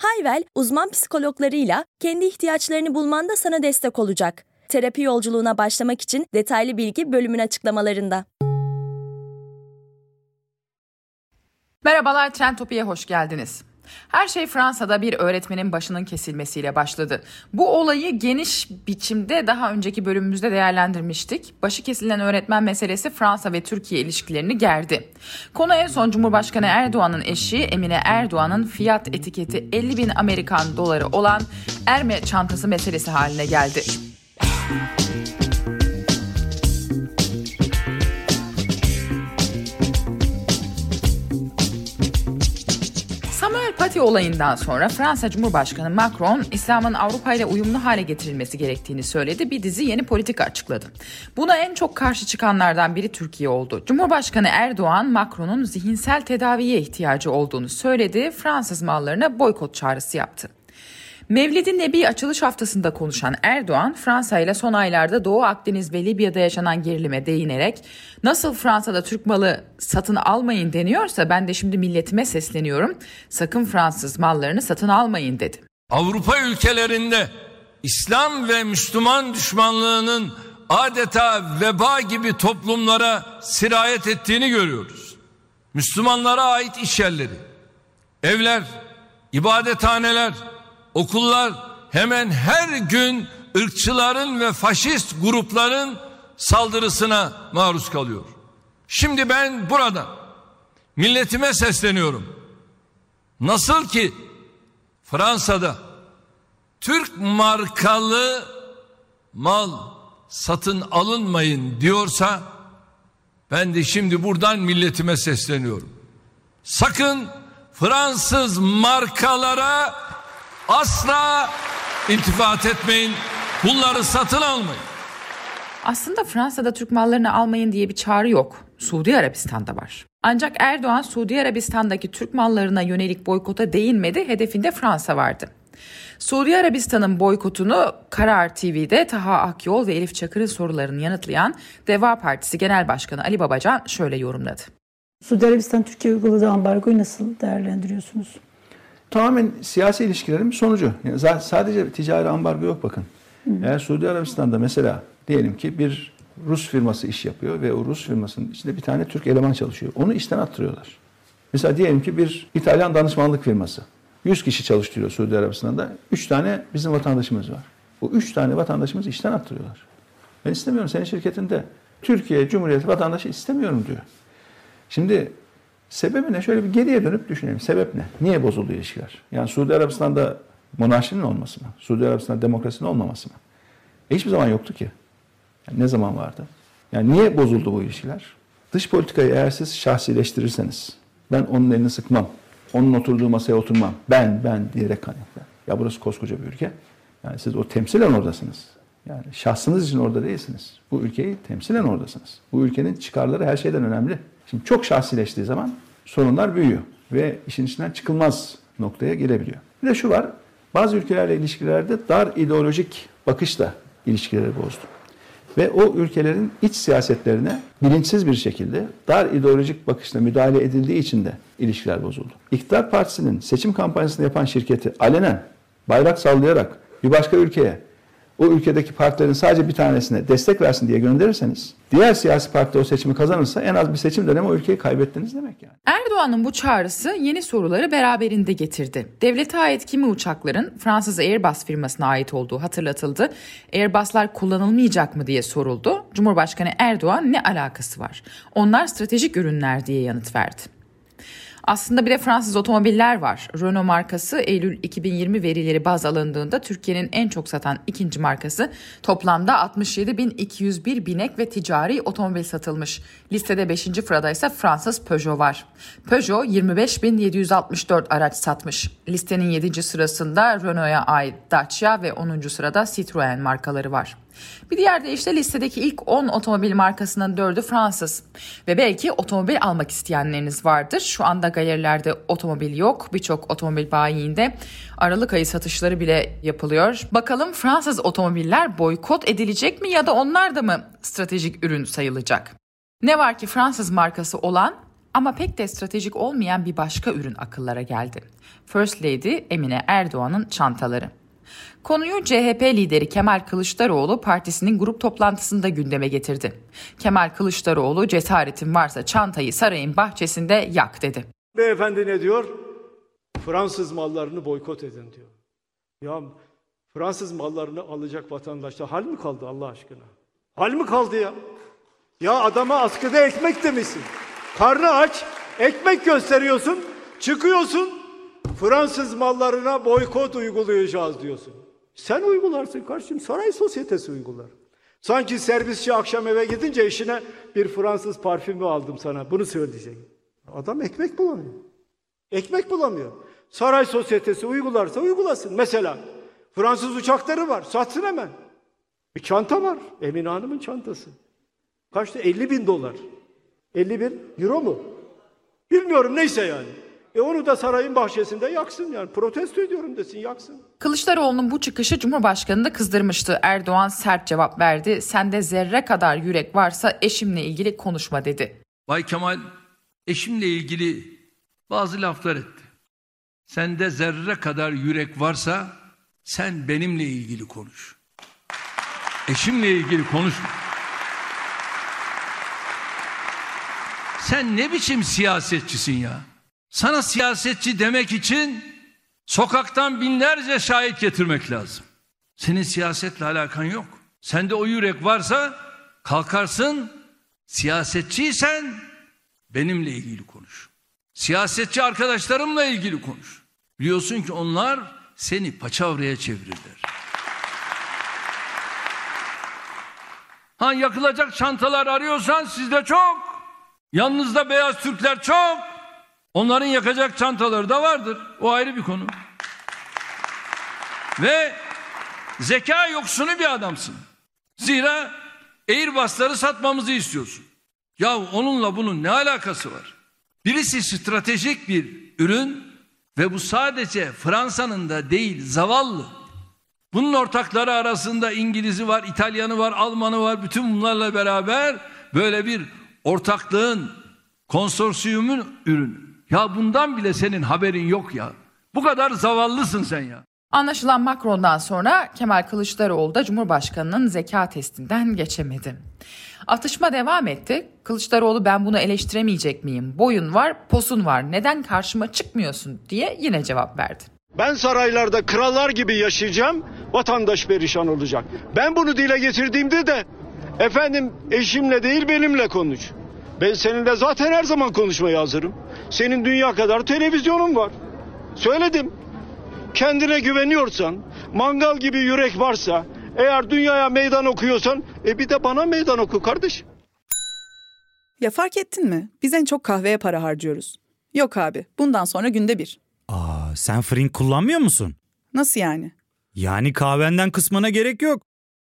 Hayvel, uzman psikologlarıyla kendi ihtiyaçlarını bulmanda sana destek olacak. Terapi yolculuğuna başlamak için detaylı bilgi bölümün açıklamalarında. Merhabalar Trendtopi'ye hoş geldiniz. Her şey Fransa'da bir öğretmenin başının kesilmesiyle başladı. Bu olayı geniş biçimde daha önceki bölümümüzde değerlendirmiştik. Başı kesilen öğretmen meselesi Fransa ve Türkiye ilişkilerini gerdi. Konu en son Cumhurbaşkanı Erdoğan'ın eşi Emine Erdoğan'ın fiyat etiketi 50 bin Amerikan doları olan Erme çantası meselesi haline geldi. Paty olayından sonra Fransa Cumhurbaşkanı Macron, İslam'ın Avrupa ile uyumlu hale getirilmesi gerektiğini söyledi. Bir dizi yeni politika açıkladı. Buna en çok karşı çıkanlardan biri Türkiye oldu. Cumhurbaşkanı Erdoğan, Macron'un zihinsel tedaviye ihtiyacı olduğunu söyledi. Fransız mallarına boykot çağrısı yaptı. Mevlid-i Nebi açılış haftasında konuşan Erdoğan, Fransa ile son aylarda Doğu Akdeniz ve Libya'da yaşanan gerilime değinerek nasıl Fransa'da Türk malı satın almayın deniyorsa ben de şimdi milletime sesleniyorum. Sakın Fransız mallarını satın almayın dedi. Avrupa ülkelerinde İslam ve Müslüman düşmanlığının adeta veba gibi toplumlara sirayet ettiğini görüyoruz. Müslümanlara ait iş yerleri, evler, ibadethaneler, okullar hemen her gün ırkçıların ve faşist grupların saldırısına maruz kalıyor. Şimdi ben burada milletime sesleniyorum. Nasıl ki Fransa'da Türk markalı mal satın alınmayın diyorsa ben de şimdi buradan milletime sesleniyorum. Sakın Fransız markalara asla iltifat etmeyin. Bunları satın almayın. Aslında Fransa'da Türk mallarını almayın diye bir çağrı yok. Suudi Arabistan'da var. Ancak Erdoğan Suudi Arabistan'daki Türk mallarına yönelik boykota değinmedi, hedefinde Fransa vardı. Suudi Arabistan'ın boykotunu Karar TV'de Taha Akyol ve Elif Çakır'ın sorularını yanıtlayan Deva Partisi Genel Başkanı Ali Babacan şöyle yorumladı. Suudi Arabistan Türkiye uyguladığı ambargoyu nasıl değerlendiriyorsunuz? Tamamen siyasi ilişkilerin bir sonucu. Yani sadece ticari ambargo yok bakın. Hı. Eğer Suudi Arabistan'da mesela diyelim ki bir Rus firması iş yapıyor ve o Rus firmasının içinde bir tane Türk eleman çalışıyor. Onu işten attırıyorlar. Mesela diyelim ki bir İtalyan danışmanlık firması. 100 kişi çalıştırıyor Suudi Arabistan'da. 3 tane bizim vatandaşımız var. Bu 3 tane vatandaşımızı işten attırıyorlar. Ben istemiyorum senin şirketinde Türkiye Cumhuriyeti vatandaşı istemiyorum diyor. Şimdi sebebi ne? Şöyle bir geriye dönüp düşünelim. Sebep ne? Niye bozuldu ilişkiler? Yani Suudi Arabistan'da monarşinin olması mı? Suudi Arabistan'da demokrasinin olmaması mı? E hiçbir zaman yoktu ki. Yani ne zaman vardı? Yani niye bozuldu bu ilişkiler? Dış politikayı eğer siz şahsileştirirseniz, ben onun elini sıkmam, onun oturduğu masaya oturmam, ben, ben diyerek kaynaklar. Ya burası koskoca bir ülke. Yani siz o temsilen oradasınız. Yani şahsınız için orada değilsiniz. Bu ülkeyi temsilen oradasınız. Bu ülkenin çıkarları her şeyden önemli. Şimdi çok şahsileştiği zaman sorunlar büyüyor ve işin içinden çıkılmaz noktaya gelebiliyor. Bir de şu var, bazı ülkelerle ilişkilerde dar ideolojik bakışla ilişkileri bozdu. Ve o ülkelerin iç siyasetlerine bilinçsiz bir şekilde dar ideolojik bakışla müdahale edildiği için de ilişkiler bozuldu. İktidar Partisi'nin seçim kampanyasını yapan şirketi alenen bayrak sallayarak bir başka ülkeye o ülkedeki partilerin sadece bir tanesine destek versin diye gönderirseniz diğer siyasi parti o seçimi kazanırsa en az bir seçim dönemi o ülkeyi kaybettiniz demek yani. Erdoğan'ın bu çağrısı yeni soruları beraberinde getirdi. Devlete ait kimi uçakların Fransız Airbus firmasına ait olduğu hatırlatıldı. Airbus'lar kullanılmayacak mı diye soruldu. Cumhurbaşkanı Erdoğan ne alakası var? Onlar stratejik ürünler diye yanıt verdi. Aslında bir de Fransız otomobiller var. Renault markası Eylül 2020 verileri baz alındığında Türkiye'nin en çok satan ikinci markası. Toplamda 67.201 binek ve ticari otomobil satılmış. Listede 5. sırada ise Fransız Peugeot var. Peugeot 25.764 araç satmış. Listenin 7. sırasında Renault'a ait Dacia ve 10. sırada Citroën markaları var. Bir diğer de işte listedeki ilk 10 otomobil markasının 4'ü Fransız. Ve belki otomobil almak isteyenleriniz vardır. Şu anda galerilerde otomobil yok. Birçok otomobil bayiinde Aralık ayı satışları bile yapılıyor. Bakalım Fransız otomobiller boykot edilecek mi ya da onlar da mı stratejik ürün sayılacak? Ne var ki Fransız markası olan ama pek de stratejik olmayan bir başka ürün akıllara geldi. First Lady Emine Erdoğan'ın çantaları. Konuyu CHP lideri Kemal Kılıçdaroğlu partisinin grup toplantısında gündeme getirdi. Kemal Kılıçdaroğlu cesaretin varsa çantayı sarayın bahçesinde yak dedi. Beyefendi ne diyor? Fransız mallarını boykot edin diyor. Ya Fransız mallarını alacak vatandaşta hal mi kaldı Allah aşkına? Hal mi kaldı ya? Ya adama askıda ekmek demişsin. Karnı aç, ekmek gösteriyorsun, çıkıyorsun. Fransız mallarına boykot uygulayacağız diyorsun. Sen uygularsın kardeşim. Saray sosyetesi uygular. Sanki servisçi akşam eve gidince işine bir Fransız parfümü aldım sana. Bunu söyleyecek. Adam ekmek bulamıyor. Ekmek bulamıyor. Saray sosyetesi uygularsa uygulasın. Mesela Fransız uçakları var. Satsın hemen. Bir çanta var. Emine Hanım'ın çantası. Kaçtı? 50 bin dolar. 50 bin euro mu? Bilmiyorum neyse yani. E onu da sarayın bahçesinde yaksın yani. Protesto ediyorum desin yaksın. Kılıçdaroğlu'nun bu çıkışı Cumhurbaşkanı'nı da kızdırmıştı. Erdoğan sert cevap verdi. Sende zerre kadar yürek varsa eşimle ilgili konuşma dedi. Bay Kemal eşimle ilgili bazı laflar etti. Sende zerre kadar yürek varsa sen benimle ilgili konuş. Eşimle ilgili konuşma. Sen ne biçim siyasetçisin ya? Sana siyasetçi demek için sokaktan binlerce şahit getirmek lazım. Senin siyasetle alakan yok. Sende o yürek varsa kalkarsın siyasetçiysen benimle ilgili konuş. Siyasetçi arkadaşlarımla ilgili konuş. Biliyorsun ki onlar seni paçavraya çevirirler. Ha yakılacak çantalar arıyorsan sizde çok. Yanınızda beyaz Türkler çok. Onların yakacak çantaları da vardır. O ayrı bir konu. Ve zeka yoksunu bir adamsın. Zira Airbus'ları satmamızı istiyorsun. Ya onunla bunun ne alakası var? Birisi stratejik bir ürün ve bu sadece Fransa'nın da değil zavallı. Bunun ortakları arasında İngiliz'i var, İtalyanı var, Almanı var. Bütün bunlarla beraber böyle bir ortaklığın, konsorsiyumun ürünü. Ya bundan bile senin haberin yok ya. Bu kadar zavallısın sen ya. Anlaşılan Macron'dan sonra Kemal Kılıçdaroğlu da Cumhurbaşkanı'nın zeka testinden geçemedi. Atışma devam etti. Kılıçdaroğlu ben bunu eleştiremeyecek miyim? Boyun var, posun var. Neden karşıma çıkmıyorsun diye yine cevap verdi. Ben saraylarda krallar gibi yaşayacağım, vatandaş perişan olacak. Ben bunu dile getirdiğimde de efendim eşimle değil benimle konuş. Ben seninle zaten her zaman konuşmaya hazırım. Senin dünya kadar televizyonun var. Söyledim. Kendine güveniyorsan, mangal gibi yürek varsa, eğer dünyaya meydan okuyorsan, e bir de bana meydan oku kardeşim. Ya fark ettin mi? Biz en çok kahveye para harcıyoruz. Yok abi, bundan sonra günde bir. Aa, sen Frink kullanmıyor musun? Nasıl yani? Yani kahvenden kısmına gerek yok.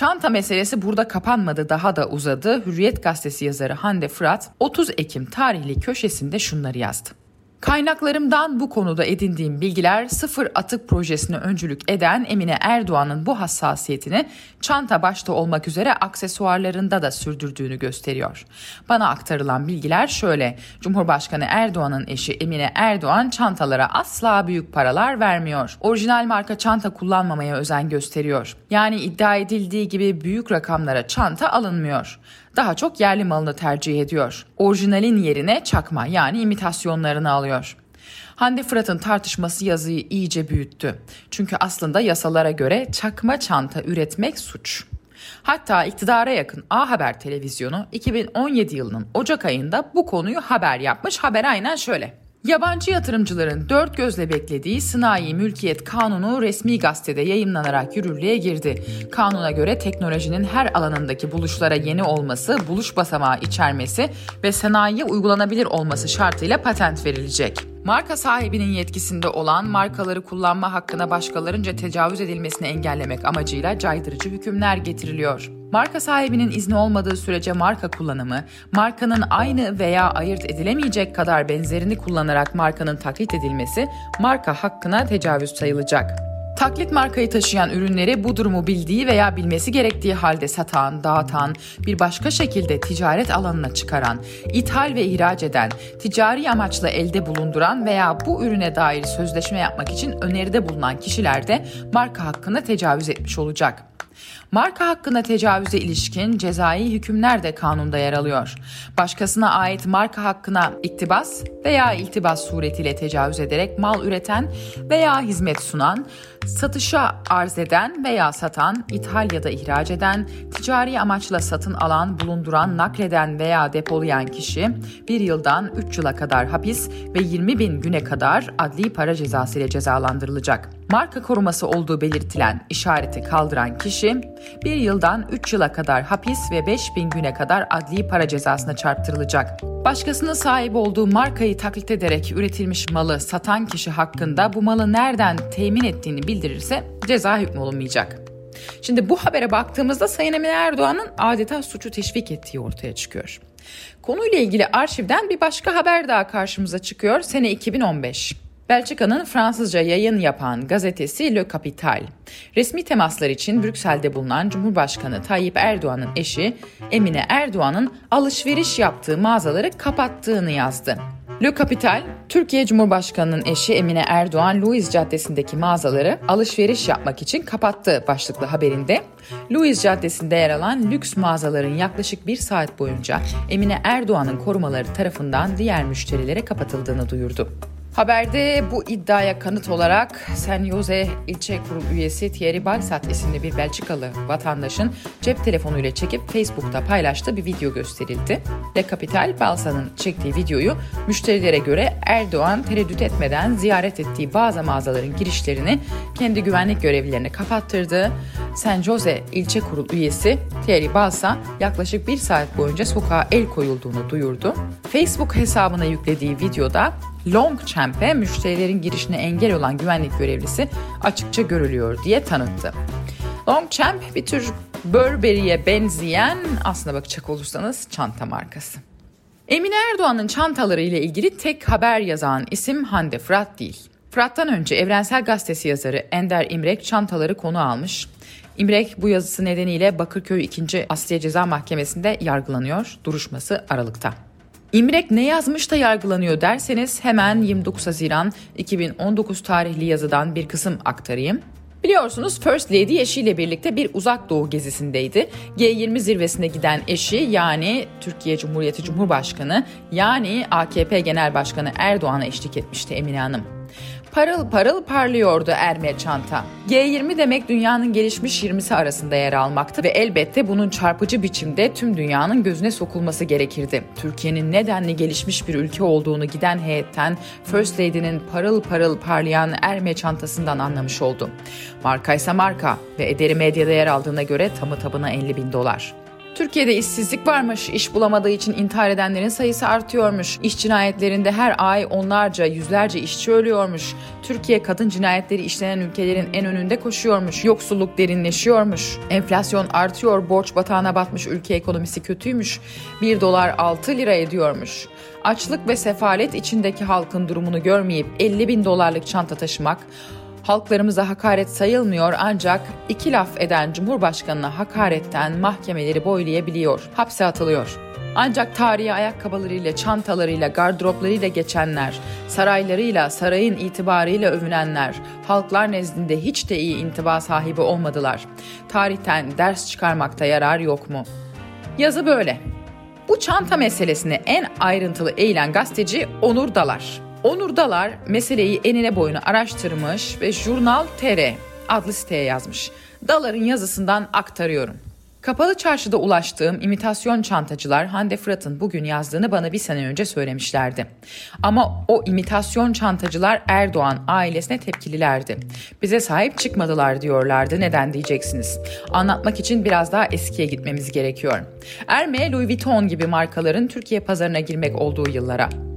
Çanta meselesi burada kapanmadı daha da uzadı. Hürriyet gazetesi yazarı Hande Fırat 30 Ekim tarihli köşesinde şunları yazdı. Kaynaklarımdan bu konuda edindiğim bilgiler sıfır atık projesine öncülük eden Emine Erdoğan'ın bu hassasiyetini çanta başta olmak üzere aksesuarlarında da sürdürdüğünü gösteriyor. Bana aktarılan bilgiler şöyle. Cumhurbaşkanı Erdoğan'ın eşi Emine Erdoğan çantalara asla büyük paralar vermiyor. Orijinal marka çanta kullanmamaya özen gösteriyor. Yani iddia edildiği gibi büyük rakamlara çanta alınmıyor daha çok yerli malını tercih ediyor. Orijinalin yerine çakma yani imitasyonlarını alıyor. Hande Fırat'ın tartışması yazıyı iyice büyüttü. Çünkü aslında yasalara göre çakma çanta üretmek suç. Hatta iktidara yakın A Haber televizyonu 2017 yılının Ocak ayında bu konuyu haber yapmış. Haber aynen şöyle. Yabancı yatırımcıların dört gözle beklediği Sınai Mülkiyet Kanunu resmi gazetede yayınlanarak yürürlüğe girdi. Kanuna göre teknolojinin her alanındaki buluşlara yeni olması, buluş basamağı içermesi ve sanayiye uygulanabilir olması şartıyla patent verilecek. Marka sahibinin yetkisinde olan markaları kullanma hakkına başkalarınca tecavüz edilmesini engellemek amacıyla caydırıcı hükümler getiriliyor. Marka sahibinin izni olmadığı sürece marka kullanımı, markanın aynı veya ayırt edilemeyecek kadar benzerini kullanarak markanın taklit edilmesi marka hakkına tecavüz sayılacak. Taklit markayı taşıyan ürünleri bu durumu bildiği veya bilmesi gerektiği halde satan, dağıtan, bir başka şekilde ticaret alanına çıkaran, ithal ve ihraç eden, ticari amaçla elde bulunduran veya bu ürüne dair sözleşme yapmak için öneride bulunan kişiler de marka hakkında tecavüz etmiş olacak. Marka hakkında tecavüze ilişkin cezai hükümler de kanunda yer alıyor. Başkasına ait marka hakkına iktibas veya iltibas suretiyle tecavüz ederek mal üreten veya hizmet sunan, satışa arz eden veya satan, ithal ya da ihraç eden, ticari amaçla satın alan, bulunduran, nakleden veya depolayan kişi bir yıldan 3 yıla kadar hapis ve 20 bin güne kadar adli para cezası ile cezalandırılacak. Marka koruması olduğu belirtilen işareti kaldıran kişi bir yıldan 3 yıla kadar hapis ve 5 bin güne kadar adli para cezasına çarptırılacak. Başkasının sahip olduğu markayı taklit ederek üretilmiş malı satan kişi hakkında bu malı nereden temin ettiğini bildirirse ceza hükmü olunmayacak. Şimdi bu habere baktığımızda Sayın Emine Erdoğan'ın adeta suçu teşvik ettiği ortaya çıkıyor. Konuyla ilgili arşivden bir başka haber daha karşımıza çıkıyor. Sene 2015. Belçika'nın Fransızca yayın yapan gazetesi Le Capital, resmi temaslar için Brüksel'de bulunan Cumhurbaşkanı Tayyip Erdoğan'ın eşi Emine Erdoğan'ın alışveriş yaptığı mağazaları kapattığını yazdı. Le Capital, Türkiye Cumhurbaşkanı'nın eşi Emine Erdoğan Louis Caddesi'ndeki mağazaları alışveriş yapmak için kapattı başlıklı haberinde. Louis Caddesi'nde yer alan lüks mağazaların yaklaşık bir saat boyunca Emine Erdoğan'ın korumaları tarafından diğer müşterilere kapatıldığını duyurdu. Haberde bu iddiaya kanıt olarak San Jose ilçe kurul üyesi Thierry Balsat isimli bir Belçikalı vatandaşın cep telefonuyla çekip Facebook'ta paylaştığı bir video gösterildi. Le Capital Balsat'ın çektiği videoyu müşterilere göre Erdoğan tereddüt etmeden ziyaret ettiği bazı mağazaların girişlerini kendi güvenlik görevlilerine kapattırdı. San Jose ilçe kurul üyesi Thierry Balsa yaklaşık bir saat boyunca sokağa el koyulduğunu duyurdu. Facebook hesabına yüklediği videoda Longchamp'e müşterilerin girişine engel olan güvenlik görevlisi açıkça görülüyor diye tanıttı. Longchamp bir tür Burberry'e benzeyen aslına bakacak olursanız çanta markası. Emine Erdoğan'ın çantaları ile ilgili tek haber yazan isim Hande Fırat değil. Fırat'tan önce Evrensel Gazetesi yazarı Ender İmrek çantaları konu almış. İmrek bu yazısı nedeniyle Bakırköy 2. Asliye Ceza Mahkemesi'nde yargılanıyor. Duruşması Aralık'ta. İmrek ne yazmış da yargılanıyor derseniz hemen 29 Haziran 2019 tarihli yazıdan bir kısım aktarayım. Biliyorsunuz First Lady eşiyle birlikte bir uzak doğu gezisindeydi. G20 zirvesine giden eşi yani Türkiye Cumhuriyeti Cumhurbaşkanı yani AKP Genel Başkanı Erdoğan'a eşlik etmişti Emine Hanım. Parıl parıl parlıyordu Erme çanta. G20 demek dünyanın gelişmiş 20'si arasında yer almaktı ve elbette bunun çarpıcı biçimde tüm dünyanın gözüne sokulması gerekirdi. Türkiye'nin nedenli gelişmiş bir ülke olduğunu giden heyetten First Lady'nin parıl parıl parlayan Erme çantasından anlamış oldu. Marka ise marka ve Ederi Medya'da yer aldığına göre tamı tabına 50 bin dolar. Türkiye'de işsizlik varmış, iş bulamadığı için intihar edenlerin sayısı artıyormuş. İş cinayetlerinde her ay onlarca, yüzlerce işçi ölüyormuş. Türkiye kadın cinayetleri işlenen ülkelerin en önünde koşuyormuş. Yoksulluk derinleşiyormuş. Enflasyon artıyor, borç batağına batmış ülke ekonomisi kötüymüş. 1 dolar 6 lira ediyormuş. Açlık ve sefalet içindeki halkın durumunu görmeyip 50 bin dolarlık çanta taşımak, halklarımıza hakaret sayılmıyor ancak iki laf eden Cumhurbaşkanına hakaretten mahkemeleri boylayabiliyor, hapse atılıyor. Ancak tarihi ayakkabılarıyla, çantalarıyla, gardıroplarıyla geçenler, saraylarıyla, sarayın itibarıyla övünenler, halklar nezdinde hiç de iyi intiba sahibi olmadılar. Tarihten ders çıkarmakta yarar yok mu? Yazı böyle. Bu çanta meselesini en ayrıntılı eğilen gazeteci Onur Dalar. Onur Dalar meseleyi enine boyuna araştırmış ve Jurnal TR adlı siteye yazmış. Dalar'ın yazısından aktarıyorum. Kapalı çarşıda ulaştığım imitasyon çantacılar Hande Fırat'ın bugün yazdığını bana bir sene önce söylemişlerdi. Ama o imitasyon çantacılar Erdoğan ailesine tepkililerdi. Bize sahip çıkmadılar diyorlardı. Neden diyeceksiniz? Anlatmak için biraz daha eskiye gitmemiz gerekiyor. Erme, Louis Vuitton gibi markaların Türkiye pazarına girmek olduğu yıllara.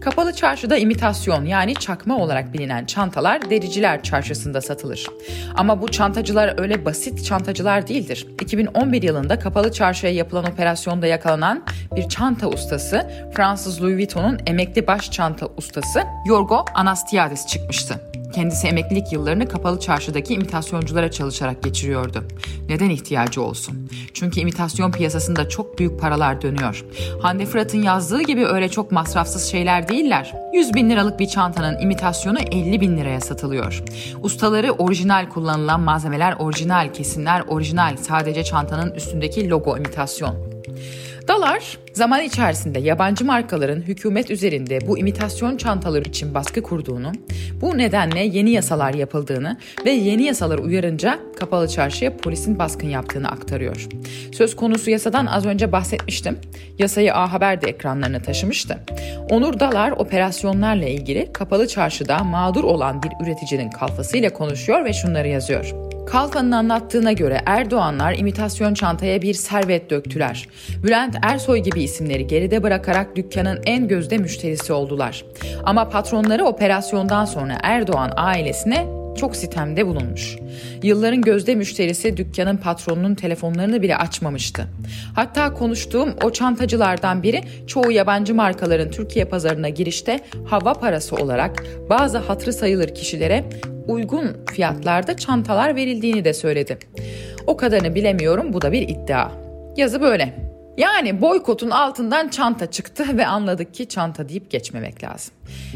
Kapalı çarşıda imitasyon yani çakma olarak bilinen çantalar dericiler çarşısında satılır. Ama bu çantacılar öyle basit çantacılar değildir. 2011 yılında kapalı çarşıya yapılan operasyonda yakalanan bir çanta ustası Fransız Louis Vuitton'un emekli baş çanta ustası Yorgo Anastiades çıkmıştı. Kendisi emeklilik yıllarını kapalı çarşıdaki imitasyonculara çalışarak geçiriyordu. Neden ihtiyacı olsun? Çünkü imitasyon piyasasında çok büyük paralar dönüyor. Hande Fırat'ın yazdığı gibi öyle çok masrafsız şeyler değiller. 100 bin liralık bir çantanın imitasyonu 50 bin liraya satılıyor. Ustaları orijinal kullanılan malzemeler orijinal, kesimler orijinal, sadece çantanın üstündeki logo imitasyon. Dalar zaman içerisinde yabancı markaların hükümet üzerinde bu imitasyon çantaları için baskı kurduğunu, bu nedenle yeni yasalar yapıldığını ve yeni yasalar uyarınca kapalı çarşıya polisin baskın yaptığını aktarıyor. Söz konusu yasadan az önce bahsetmiştim. Yasayı A Haber de ekranlarına taşımıştı. Onur Dalar operasyonlarla ilgili kapalı çarşıda mağdur olan bir üreticinin kalfasıyla konuşuyor ve şunları yazıyor. Kalkan'ın anlattığına göre Erdoğanlar imitasyon çantaya bir servet döktüler. Bülent Ersoy gibi isimleri geride bırakarak dükkanın en gözde müşterisi oldular. Ama patronları operasyondan sonra Erdoğan ailesine çok sitemde bulunmuş. Yılların gözde müşterisi dükkanın patronunun telefonlarını bile açmamıştı. Hatta konuştuğum o çantacılardan biri çoğu yabancı markaların Türkiye pazarına girişte hava parası olarak bazı hatırı sayılır kişilere uygun fiyatlarda çantalar verildiğini de söyledi. O kadarını bilemiyorum bu da bir iddia. Yazı böyle. Yani boykotun altından çanta çıktı ve anladık ki çanta deyip geçmemek lazım.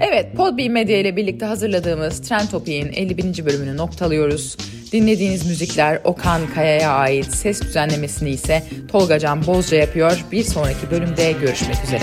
Evet Podbi Medya ile birlikte hazırladığımız Trend Topic'in 51. bölümünü noktalıyoruz. Dinlediğiniz müzikler Okan Kaya'ya ait ses düzenlemesini ise Tolga Can Bozca yapıyor. Bir sonraki bölümde görüşmek üzere.